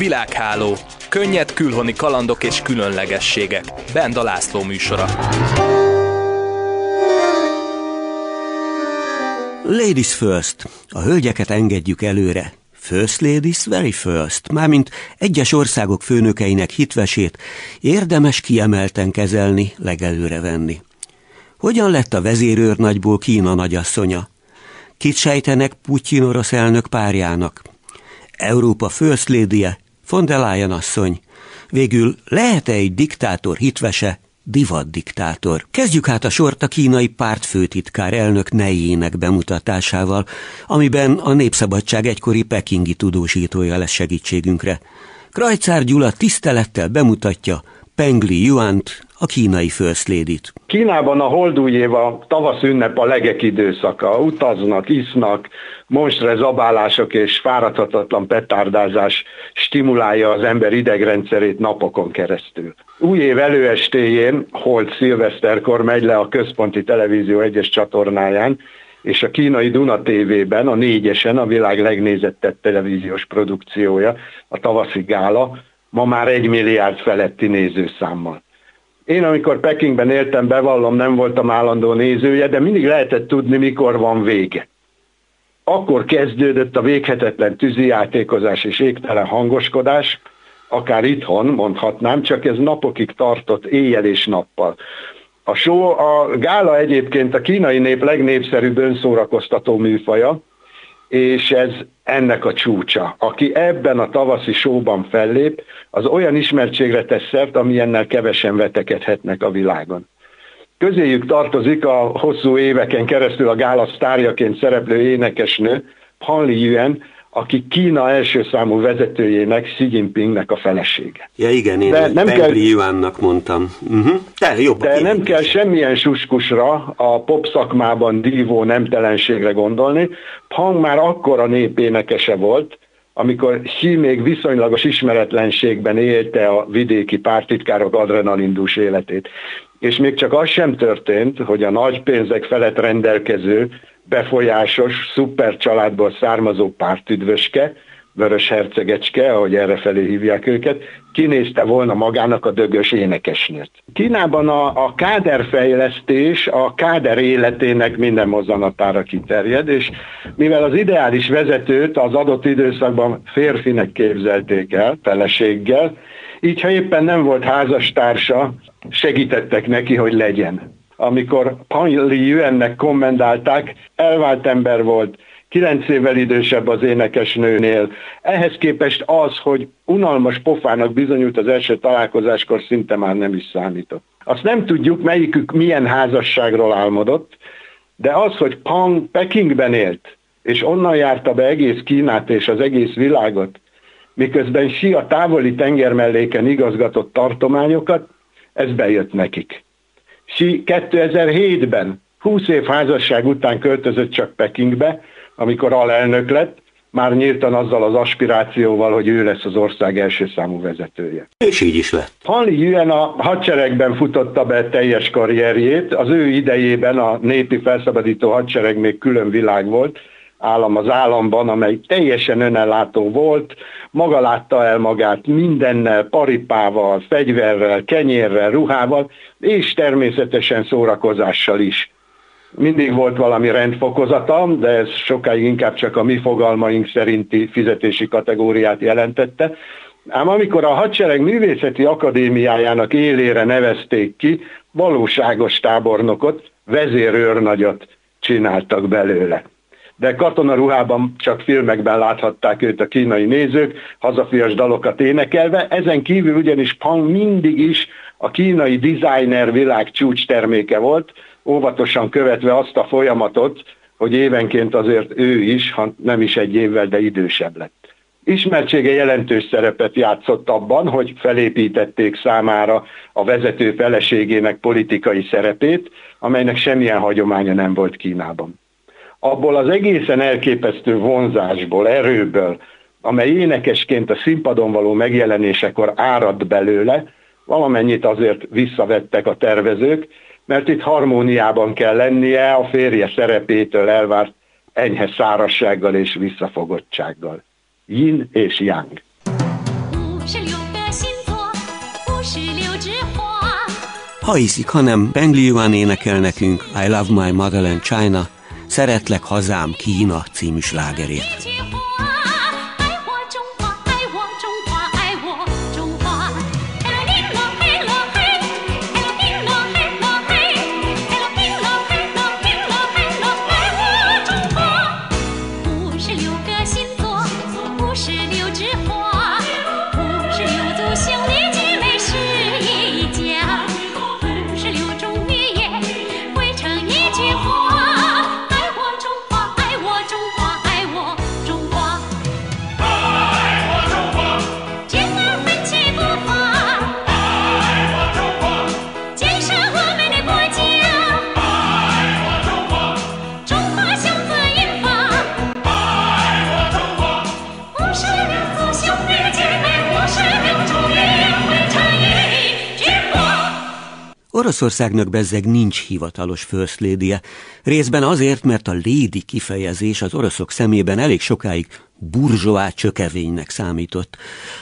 Világháló. Könnyed külhoni kalandok és különlegességek. Benda László műsora. Ladies first. A hölgyeket engedjük előre. First ladies very first, mármint egyes országok főnökeinek hitvesét érdemes kiemelten kezelni, legelőre venni. Hogyan lett a vezérőrnagyból Kína nagyasszonya? Kit sejtenek Putyin orosz elnök párjának? Európa first lady von der Leyen asszony. Végül lehet-e egy diktátor hitvese, divat diktátor? Kezdjük hát a sort a kínai pártfőtitkár elnök nejének bemutatásával, amiben a Népszabadság egykori pekingi tudósítója lesz segítségünkre. Krajcár Gyula tisztelettel bemutatja Pengli Yuant, a kínai First Lady-t. Kínában a holdúj év a tavasz ünnep a legek időszaka. Utaznak, isznak, monstre zabálások és fáradhatatlan petárdázás stimulálja az ember idegrendszerét napokon keresztül. Új év előestéjén, Holt szilveszterkor megy le a központi televízió egyes csatornáján, és a kínai Duna TV-ben, a négyesen, a világ legnézettebb televíziós produkciója, a tavaszi gála, ma már egy milliárd feletti nézőszámmal. Én amikor Pekingben éltem, bevallom, nem voltam állandó nézője, de mindig lehetett tudni, mikor van vége. Akkor kezdődött a véghetetlen tűzijátékozás és égtelen hangoskodás, akár itthon mondhatnám, csak ez napokig tartott éjjel és nappal. A show, a gála egyébként a kínai nép legnépszerűbb önszórakoztató műfaja, és ez ennek a csúcsa. Aki ebben a tavaszi sóban fellép, az olyan ismertségre tesz szert, amilyennel kevesen vetekedhetnek a világon. Közéjük tartozik a hosszú éveken keresztül a gála sztárjaként szereplő énekesnő, Han Li Yuan, aki Kína első számú vezetőjének, Xi Jinpingnek a felesége. Ja igen, én de nem kell, Yuannak mondtam. Uh-huh. De, jobb, de nem kell semmilyen suskusra a pop szakmában dívó nemtelenségre gondolni. Pang már akkora népénekese volt, amikor Xi még viszonylagos ismeretlenségben élte a vidéki pártitkárok adrenalindus életét. És még csak az sem történt, hogy a nagy pénzek felett rendelkező befolyásos, szuper családból származó pártüdvöske, Vörös Hercegecske, ahogy errefelé hívják őket, kinézte volna magának a dögös énekesnőt. Kínában a, a káderfejlesztés a káder életének minden mozzanatára kiterjed, és mivel az ideális vezetőt az adott időszakban férfinek képzelték el, feleséggel, így ha éppen nem volt házastársa, segítettek neki, hogy legyen amikor Pan Li Yuennek kommendálták, elvált ember volt, kilenc évvel idősebb az énekesnőnél. Ehhez képest az, hogy unalmas pofának bizonyult az első találkozáskor, szinte már nem is számított. Azt nem tudjuk, melyikük milyen házasságról álmodott, de az, hogy Pang Pekingben élt, és onnan járta be egész Kínát és az egész világot, miközben Xi a távoli tengermelléken igazgatott tartományokat, ez bejött nekik. Xi 2007-ben, 20 év házasság után költözött csak Pekingbe, amikor alelnök lett, már nyíltan azzal az aspirációval, hogy ő lesz az ország első számú vezetője. És így is lett. Hanli Yuan a hadseregben futotta be teljes karrierjét, az ő idejében a népi felszabadító hadsereg még külön világ volt, állam az államban, amely teljesen önellátó volt, maga látta el magát mindennel, paripával, fegyverrel, kenyérrel, ruhával, és természetesen szórakozással is. Mindig volt valami rendfokozata, de ez sokáig inkább csak a mi fogalmaink szerinti fizetési kategóriát jelentette. Ám amikor a hadsereg művészeti akadémiájának élére nevezték ki, valóságos tábornokot, vezérőrnagyot csináltak belőle de katonaruhában csak filmekben láthatták őt a kínai nézők, hazafias dalokat énekelve. Ezen kívül ugyanis Pang mindig is a kínai designer világ csúcs terméke volt, óvatosan követve azt a folyamatot, hogy évenként azért ő is, ha nem is egy évvel, de idősebb lett. Ismertsége jelentős szerepet játszott abban, hogy felépítették számára a vezető feleségének politikai szerepét, amelynek semmilyen hagyománya nem volt Kínában abból az egészen elképesztő vonzásból, erőből, amely énekesként a színpadon való megjelenésekor árad belőle, valamennyit azért visszavettek a tervezők, mert itt harmóniában kell lennie a férje szerepétől elvárt enyhe szárassággal és visszafogottsággal. Yin és Yang. 56, ha hiszik, hanem Peng Liuan énekel nekünk I Love My Motherland China Szeretlek hazám Kína című slágerét. Oroszországnak bezzeg nincs hivatalos first lady -e. részben azért, mert a lady kifejezés az oroszok szemében elég sokáig burzsóá csökevénynek számított.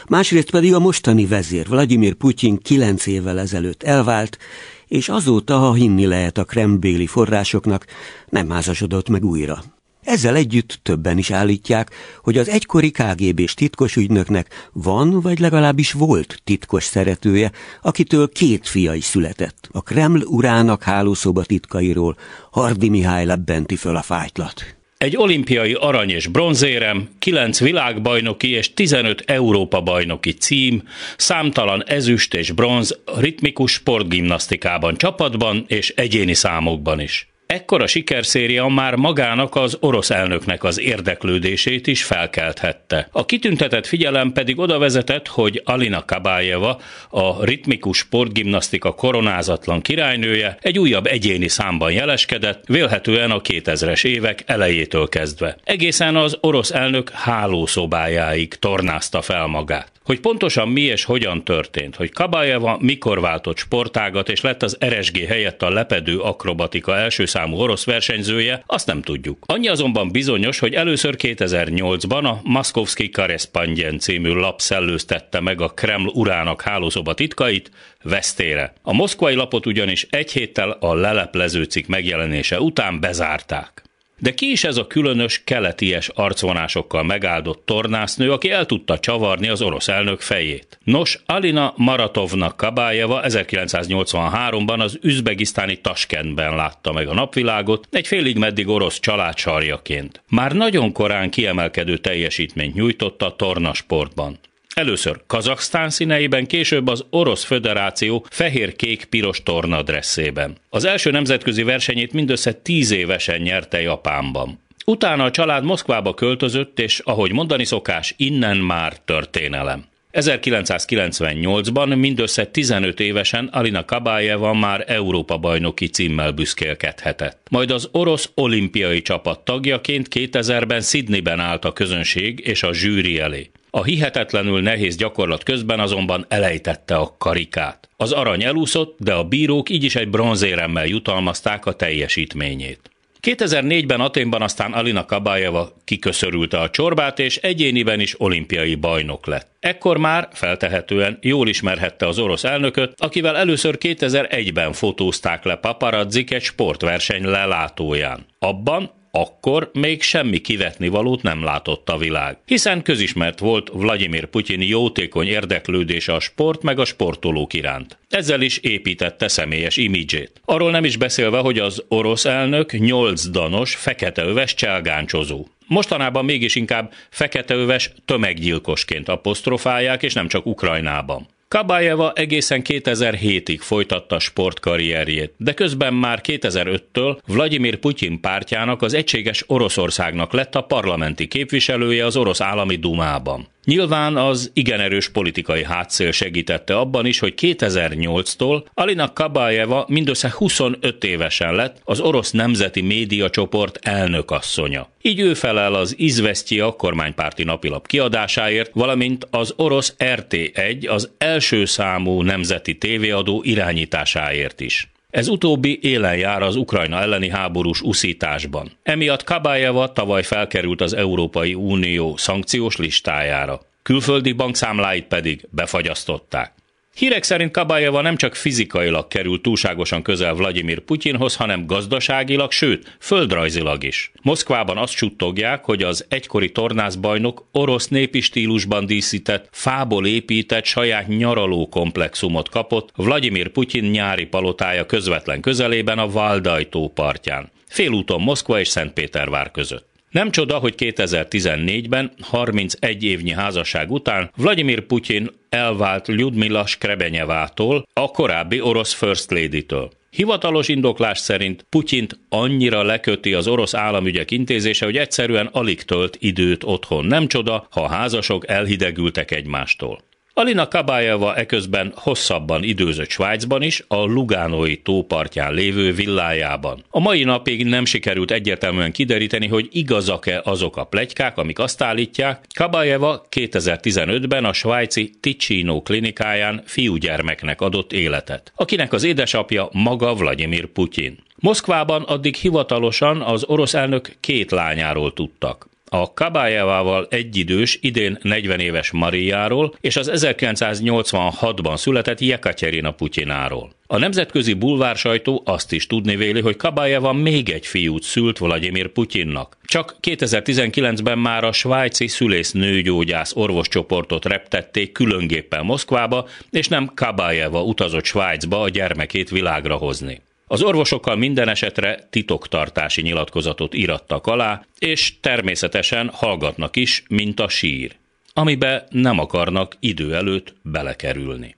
Másrészt pedig a mostani vezér Vladimir Putyin kilenc évvel ezelőtt elvált, és azóta, ha hinni lehet a krembéli forrásoknak, nem házasodott meg újra. Ezzel együtt többen is állítják, hogy az egykori KGB-s titkos ügynöknek van, vagy legalábbis volt titkos szeretője, akitől két fia is született. A Kreml urának hálószoba titkairól Hardi Mihály lebbenti föl a fájtlat. Egy olimpiai arany és bronzérem, kilenc világbajnoki és 15 Európa bajnoki cím, számtalan ezüst és bronz ritmikus sportgimnasztikában csapatban és egyéni számokban is. Ekkora sikerszéria már magának az orosz elnöknek az érdeklődését is felkelthette. A kitüntetett figyelem pedig oda vezetett, hogy Alina Kabájeva, a ritmikus sportgimnasztika koronázatlan királynője egy újabb egyéni számban jeleskedett, vélhetően a 2000-es évek elejétől kezdve. Egészen az orosz elnök hálószobájáig tornázta fel magát. Hogy pontosan mi és hogyan történt, hogy Kabajeva mikor váltott sportágat és lett az RSG helyett a lepedő akrobatika első számú orosz versenyzője, azt nem tudjuk. Annyi azonban bizonyos, hogy először 2008-ban a Maszkovszki Karespandjen című lap szellőztette meg a Kreml urának hálószoba titkait vesztére. A moszkvai lapot ugyanis egy héttel a leleplező cikk megjelenése után bezárták. De ki is ez a különös, keleties arcvonásokkal megáldott tornásznő, aki el tudta csavarni az orosz elnök fejét? Nos, Alina Maratovna Kabájeva 1983-ban az üzbegisztáni Taskentben látta meg a napvilágot, egy félig meddig orosz család sarjaként. Már nagyon korán kiemelkedő teljesítményt nyújtotta a tornasportban. Először Kazaksztán színeiben, később az Orosz Föderáció fehér-kék-piros tornadresszében. Az első nemzetközi versenyét mindössze tíz évesen nyerte Japánban. Utána a család Moszkvába költözött, és ahogy mondani szokás, innen már történelem. 1998-ban mindössze 15 évesen Alina Kabájeva már Európa-bajnoki címmel büszkélkedhetett. Majd az orosz olimpiai csapat tagjaként 2000-ben Sydneyben állt a közönség és a zsűri elé. A hihetetlenül nehéz gyakorlat közben azonban elejtette a karikát. Az arany elúszott, de a bírók így is egy bronzéremmel jutalmazták a teljesítményét. 2004-ben Aténban aztán Alina Kabájeva kiköszörülte a csorbát, és egyéniben is olimpiai bajnok lett. Ekkor már feltehetően jól ismerhette az orosz elnököt, akivel először 2001-ben fotózták le paparazzik egy sportverseny lelátóján. Abban akkor még semmi kivetni valót nem látott a világ, hiszen közismert volt Vladimir Putyin jótékony érdeklődése a sport meg a sportolók iránt. Ezzel is építette személyes imidzsét. Arról nem is beszélve, hogy az orosz elnök nyolc danos, feketeöves cselgáncsozó. Mostanában mégis inkább feketeöves tömeggyilkosként apostrofálják, és nem csak Ukrajnában. Kabájeva egészen 2007-ig folytatta sportkarrierjét, de közben már 2005-től Vladimir Putyin pártjának az Egységes Oroszországnak lett a parlamenti képviselője az orosz állami dumában. Nyilván az igen erős politikai hátszél segítette abban is, hogy 2008-tól Alina Kabájeva mindössze 25 évesen lett az orosz nemzeti média csoport elnökasszonya. Így ő felel az Izvesztya kormánypárti napilap kiadásáért, valamint az orosz RT1 az első számú nemzeti tévéadó irányításáért is. Ez utóbbi élen jár az Ukrajna elleni háborús uszításban. Emiatt Kabájeva tavaly felkerült az Európai Unió szankciós listájára. Külföldi bankszámláit pedig befagyasztották. Hírek szerint Kabajeva nem csak fizikailag került túlságosan közel Vladimir Putyinhoz, hanem gazdaságilag, sőt, földrajzilag is. Moszkvában azt suttogják, hogy az egykori tornászbajnok orosz népi stílusban díszített, fából épített saját nyaraló komplexumot kapott Vladimir Putyin nyári palotája közvetlen közelében a Valdajtó partján, félúton Moszkva és Szentpétervár között. Nem csoda, hogy 2014-ben, 31 évnyi házasság után Vladimir Putyin elvált Lyudmila Skrebenyevától, a korábbi orosz First Lady-től. Hivatalos indoklás szerint Putyint annyira leköti az orosz államügyek intézése, hogy egyszerűen alig tölt időt otthon. Nem csoda, ha a házasok elhidegültek egymástól. Alina Kabájeva eközben hosszabban időzött Svájcban is, a Lugánói tópartján lévő villájában. A mai napig nem sikerült egyértelműen kideríteni, hogy igazak-e azok a plegykák, amik azt állítják, Kabájeva 2015-ben a svájci Ticino klinikáján fiúgyermeknek adott életet, akinek az édesapja maga Vladimir Putyin. Moszkvában addig hivatalosan az orosz elnök két lányáról tudtak a Kabájevával egyidős, idén 40 éves Mariáról és az 1986-ban született Jekaterina Putyináról. A nemzetközi bulvár sajtó azt is tudni véli, hogy Kabájeva még egy fiút szült Vladimir Putyinnak. Csak 2019-ben már a svájci szülész nőgyógyász orvoscsoportot reptették különgéppel Moszkvába, és nem Kabájeva utazott Svájcba a gyermekét világra hozni. Az orvosokkal minden esetre titoktartási nyilatkozatot irattak alá, és természetesen hallgatnak is, mint a sír, amibe nem akarnak idő előtt belekerülni.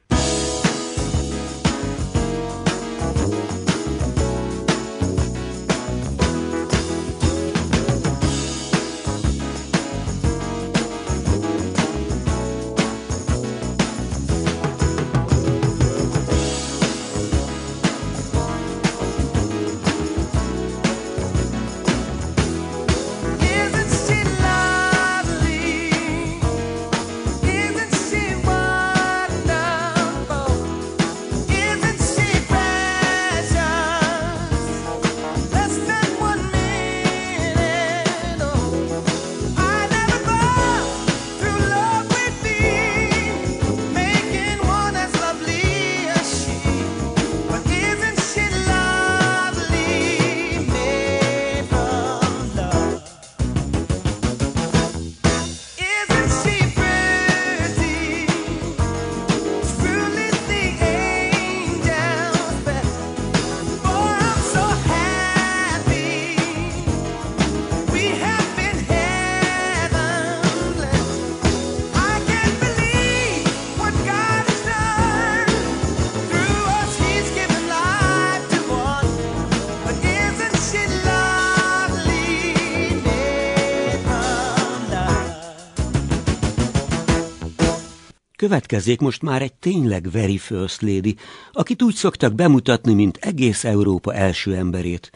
Következzék most már egy tényleg very first lady, akit úgy szoktak bemutatni, mint egész Európa első emberét.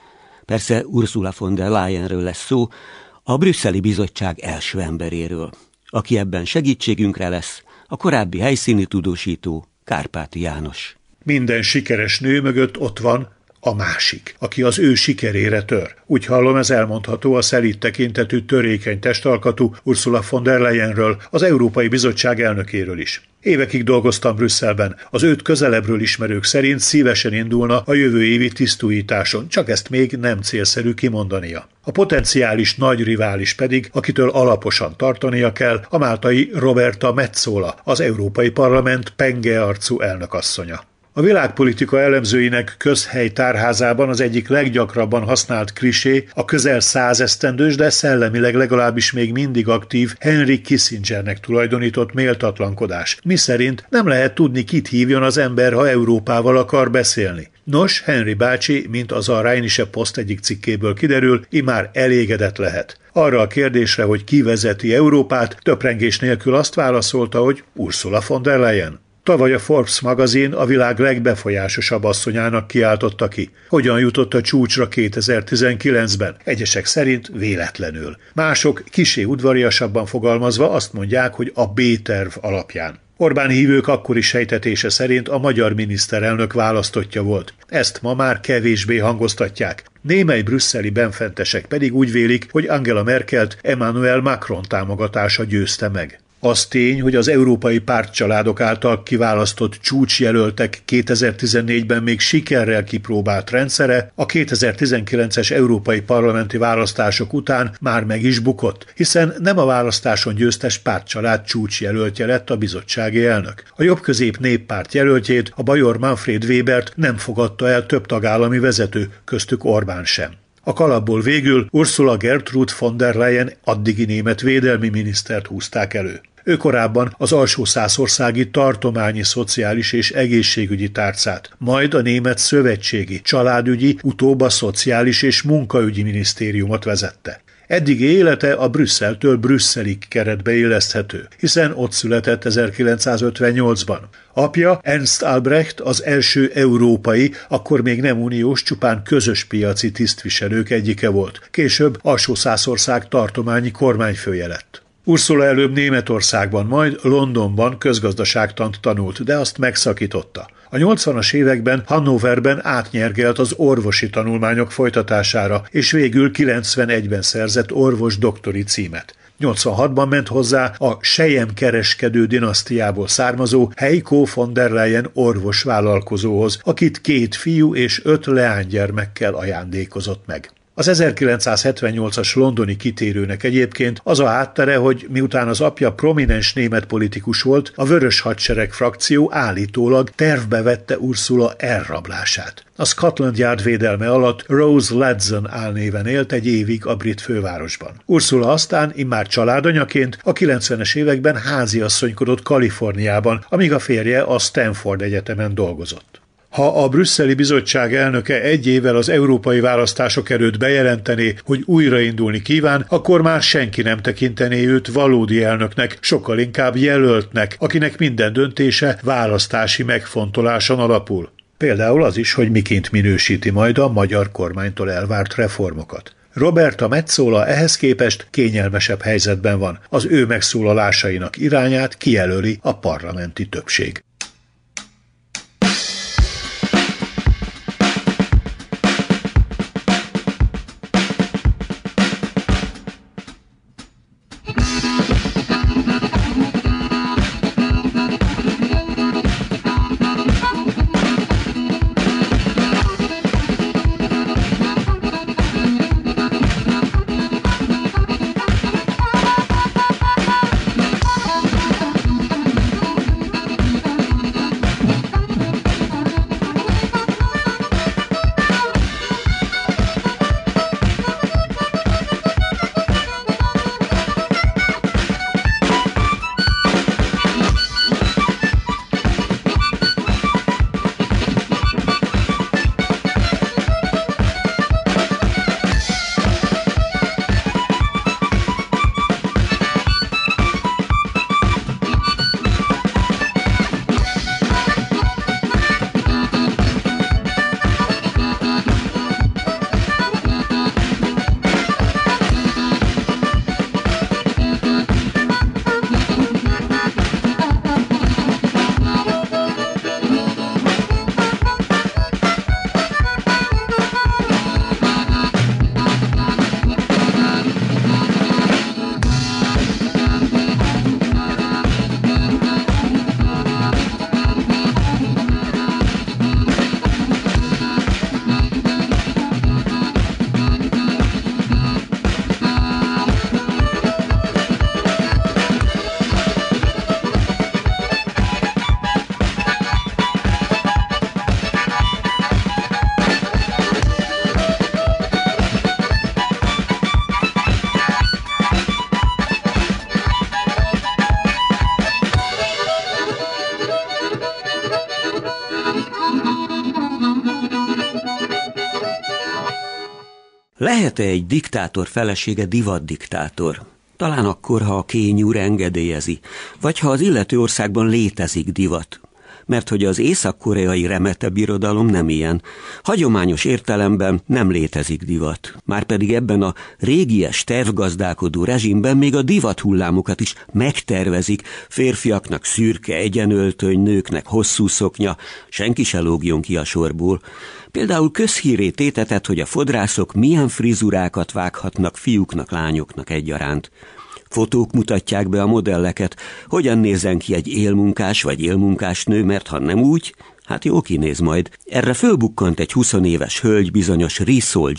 Persze Ursula von der Leyenről lesz szó, a brüsszeli bizottság első emberéről, aki ebben segítségünkre lesz, a korábbi helyszíni tudósító Kárpáti János. Minden sikeres nő mögött ott van a másik, aki az ő sikerére tör. Úgy hallom, ez elmondható a szelít tekintetű törékeny testalkatú Ursula von der Leyenről, az Európai Bizottság elnökéről is. Évekig dolgoztam Brüsszelben. Az őt közelebbről ismerők szerint szívesen indulna a jövő évi tisztújításon, csak ezt még nem célszerű kimondania. A potenciális nagy rivális pedig, akitől alaposan tartania kell, a máltai Roberta Metzola, az Európai Parlament penge arcú elnökasszonya. A világpolitika elemzőinek közhely tárházában az egyik leggyakrabban használt krisé a közel százesztendős, de szellemileg legalábbis még mindig aktív Henry Kissingernek tulajdonított méltatlankodás, Mi szerint nem lehet tudni, kit hívjon az ember, ha Európával akar beszélni. Nos, Henry bácsi, mint az a Rheinische Post egyik cikkéből kiderül, imár elégedett lehet. Arra a kérdésre, hogy ki vezeti Európát, töprengés nélkül azt válaszolta, hogy Ursula von der Leyen. Tavaly a Forbes magazin a világ legbefolyásosabb asszonyának kiáltotta ki. Hogyan jutott a csúcsra 2019-ben? Egyesek szerint véletlenül. Mások kisé udvariasabban fogalmazva azt mondják, hogy a B-terv alapján. Orbán hívők akkori sejtetése szerint a magyar miniszterelnök választottja volt. Ezt ma már kevésbé hangoztatják. Némely brüsszeli benfentesek pedig úgy vélik, hogy Angela Merkelt Emmanuel Macron támogatása győzte meg. Az tény, hogy az európai pártcsaládok által kiválasztott csúcsjelöltek 2014-ben még sikerrel kipróbált rendszere a 2019-es európai parlamenti választások után már meg is bukott, hiszen nem a választáson győztes pártcsalád csúcsjelöltje lett a bizottsági elnök. A jobbközép néppárt jelöltjét, a Bajor Manfred Webert nem fogadta el több tagállami vezető, köztük Orbán sem. A kalapból végül Ursula Gertrud von der Leyen addigi német védelmi minisztert húzták elő. Ő korábban az alsó százországi tartományi szociális és egészségügyi tárcát, majd a német szövetségi, családügyi, utóbb a szociális és munkaügyi minisztériumot vezette. Eddigi élete a Brüsszeltől Brüsszelig keretbe illeszthető, hiszen ott született 1958-ban. Apja Ernst Albrecht az első európai, akkor még nem uniós, csupán közös piaci tisztviselők egyike volt. Később alsó százország tartományi kormányfője lett. Ursula előbb Németországban, majd Londonban közgazdaságtant tanult, de azt megszakította. A 80-as években Hannoverben átnyergelt az orvosi tanulmányok folytatására, és végül 91-ben szerzett orvos doktori címet. 86-ban ment hozzá a Sejem kereskedő dinasztiából származó Heiko von der Leyen orvos vállalkozóhoz, akit két fiú és öt leánygyermekkel ajándékozott meg. Az 1978-as londoni kitérőnek egyébként az a háttere, hogy miután az apja prominens német politikus volt, a Vörös Hadsereg frakció állítólag tervbe vette Ursula elrablását. A Scotland Yard védelme alatt Rose Ladson álnéven élt egy évig a brit fővárosban. Ursula aztán immár családanyaként a 90-es években háziasszonykodott Kaliforniában, amíg a férje a Stanford Egyetemen dolgozott. Ha a brüsszeli bizottság elnöke egy évvel az európai választások előtt bejelentené, hogy újraindulni kíván, akkor már senki nem tekintené őt valódi elnöknek, sokkal inkább jelöltnek, akinek minden döntése választási megfontoláson alapul. Például az is, hogy miként minősíti majd a magyar kormánytól elvárt reformokat. Roberta Metzola ehhez képest kényelmesebb helyzetben van. Az ő megszólalásainak irányát kijelöli a parlamenti többség. Lehet-e egy diktátor felesége divatdiktátor? Talán akkor, ha a kényúr engedélyezi, vagy ha az illető országban létezik divat. Mert hogy az észak-koreai remete birodalom nem ilyen. Hagyományos értelemben nem létezik divat. Márpedig ebben a régies tervgazdálkodó rezsimben még a divat hullámokat is megtervezik. Férfiaknak szürke egyenöltöny, nőknek hosszú szoknya, senki se lógjon ki a sorból. Például közhíré tétetett, hogy a fodrászok milyen frizurákat vághatnak fiúknak, lányoknak egyaránt. Fotók mutatják be a modelleket, hogyan nézzen ki egy élmunkás vagy élmunkás nő, mert ha nem úgy, Hát jó kinéz majd. Erre fölbukkant egy 20 éves hölgy, bizonyos Risol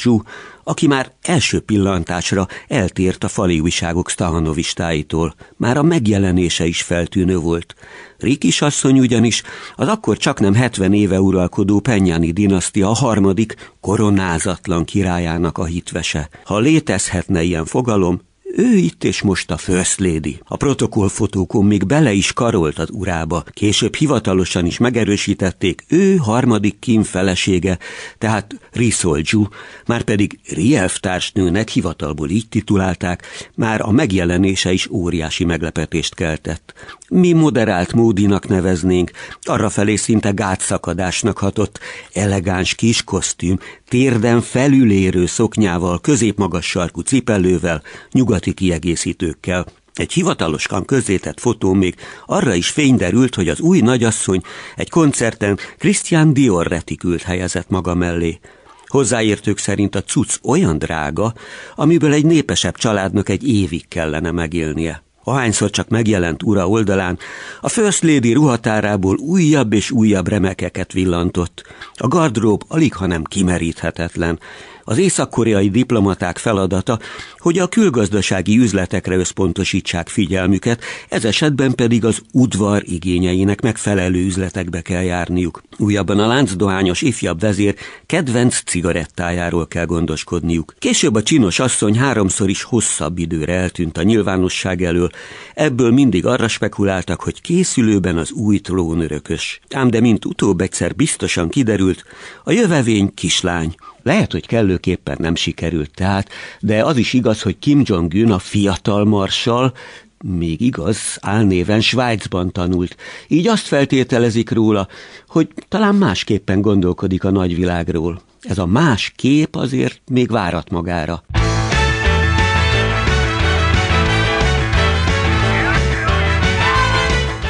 aki már első pillantásra eltért a fali újságok Stahanovistáitól. Már a megjelenése is feltűnő volt. Rikis asszony ugyanis az akkor csak nem 70 éve uralkodó Penyáni dinasztia harmadik koronázatlan királyának a hitvese. Ha létezhetne ilyen fogalom, ő itt és most a First Lady. A protokollfotókon még bele is karolt az urába. Később hivatalosan is megerősítették, ő harmadik Kim felesége, tehát Risolju, már pedig Rielf társnőnek hivatalból így titulálták, már a megjelenése is óriási meglepetést keltett. Mi moderált módinak neveznénk, arrafelé szinte gátszakadásnak hatott, elegáns kis kosztüm, térden felülérő szoknyával, középmagas sarkú cipellővel, nyugati kiegészítőkkel. Egy hivatalosan közzétett fotó még arra is fény derült, hogy az új nagyasszony egy koncerten Christian Dior retikült helyezett maga mellé. Hozzáértők szerint a cucc olyan drága, amiből egy népesebb családnak egy évig kellene megélnie. Ahányszor csak megjelent ura oldalán, a First Lady ruhatárából újabb és újabb remekeket villantott. A gardrób alig, hanem kimeríthetetlen. Az észak-koreai diplomaták feladata, hogy a külgazdasági üzletekre összpontosítsák figyelmüket, ez esetben pedig az udvar igényeinek megfelelő üzletekbe kell járniuk. Újabban a láncdohányos ifjabb vezér kedvenc cigarettájáról kell gondoskodniuk. Később a csinos asszony háromszor is hosszabb időre eltűnt a nyilvánosság elől, ebből mindig arra spekuláltak, hogy készülőben az új trónörökös. Ám de mint utóbb egyszer biztosan kiderült, a jövevény kislány, lehet, hogy kellőképpen nem sikerült tehát, de az is igaz, hogy Kim Jong-un a fiatal marsal még igaz, álnéven Svájcban tanult. Így azt feltételezik róla, hogy talán másképpen gondolkodik a nagyvilágról. Ez a más kép azért még várat magára.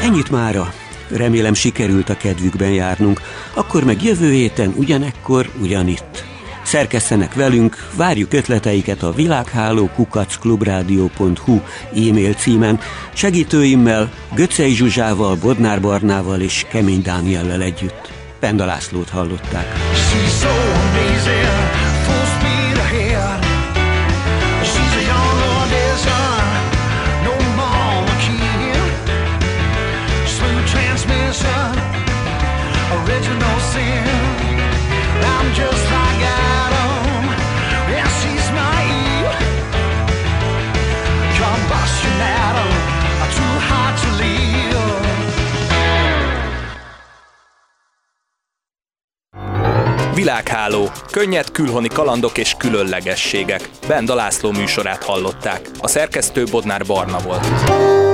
Ennyit mára. Remélem sikerült a kedvükben járnunk, akkor meg jövő héten ugyanekkor ugyanitt. Szerkesztenek velünk, várjuk ötleteiket a világháló kukacklubrádió.hu e-mail címen, segítőimmel, Göcei Zsuzsával, Bodnár Barnával és Kemény Dániellel együtt. Penda Lászlót hallották. She's so amazing. Világháló. Könnyed külhoni kalandok és különlegességek. Benda László műsorát hallották. A szerkesztő Bodnár Barna volt.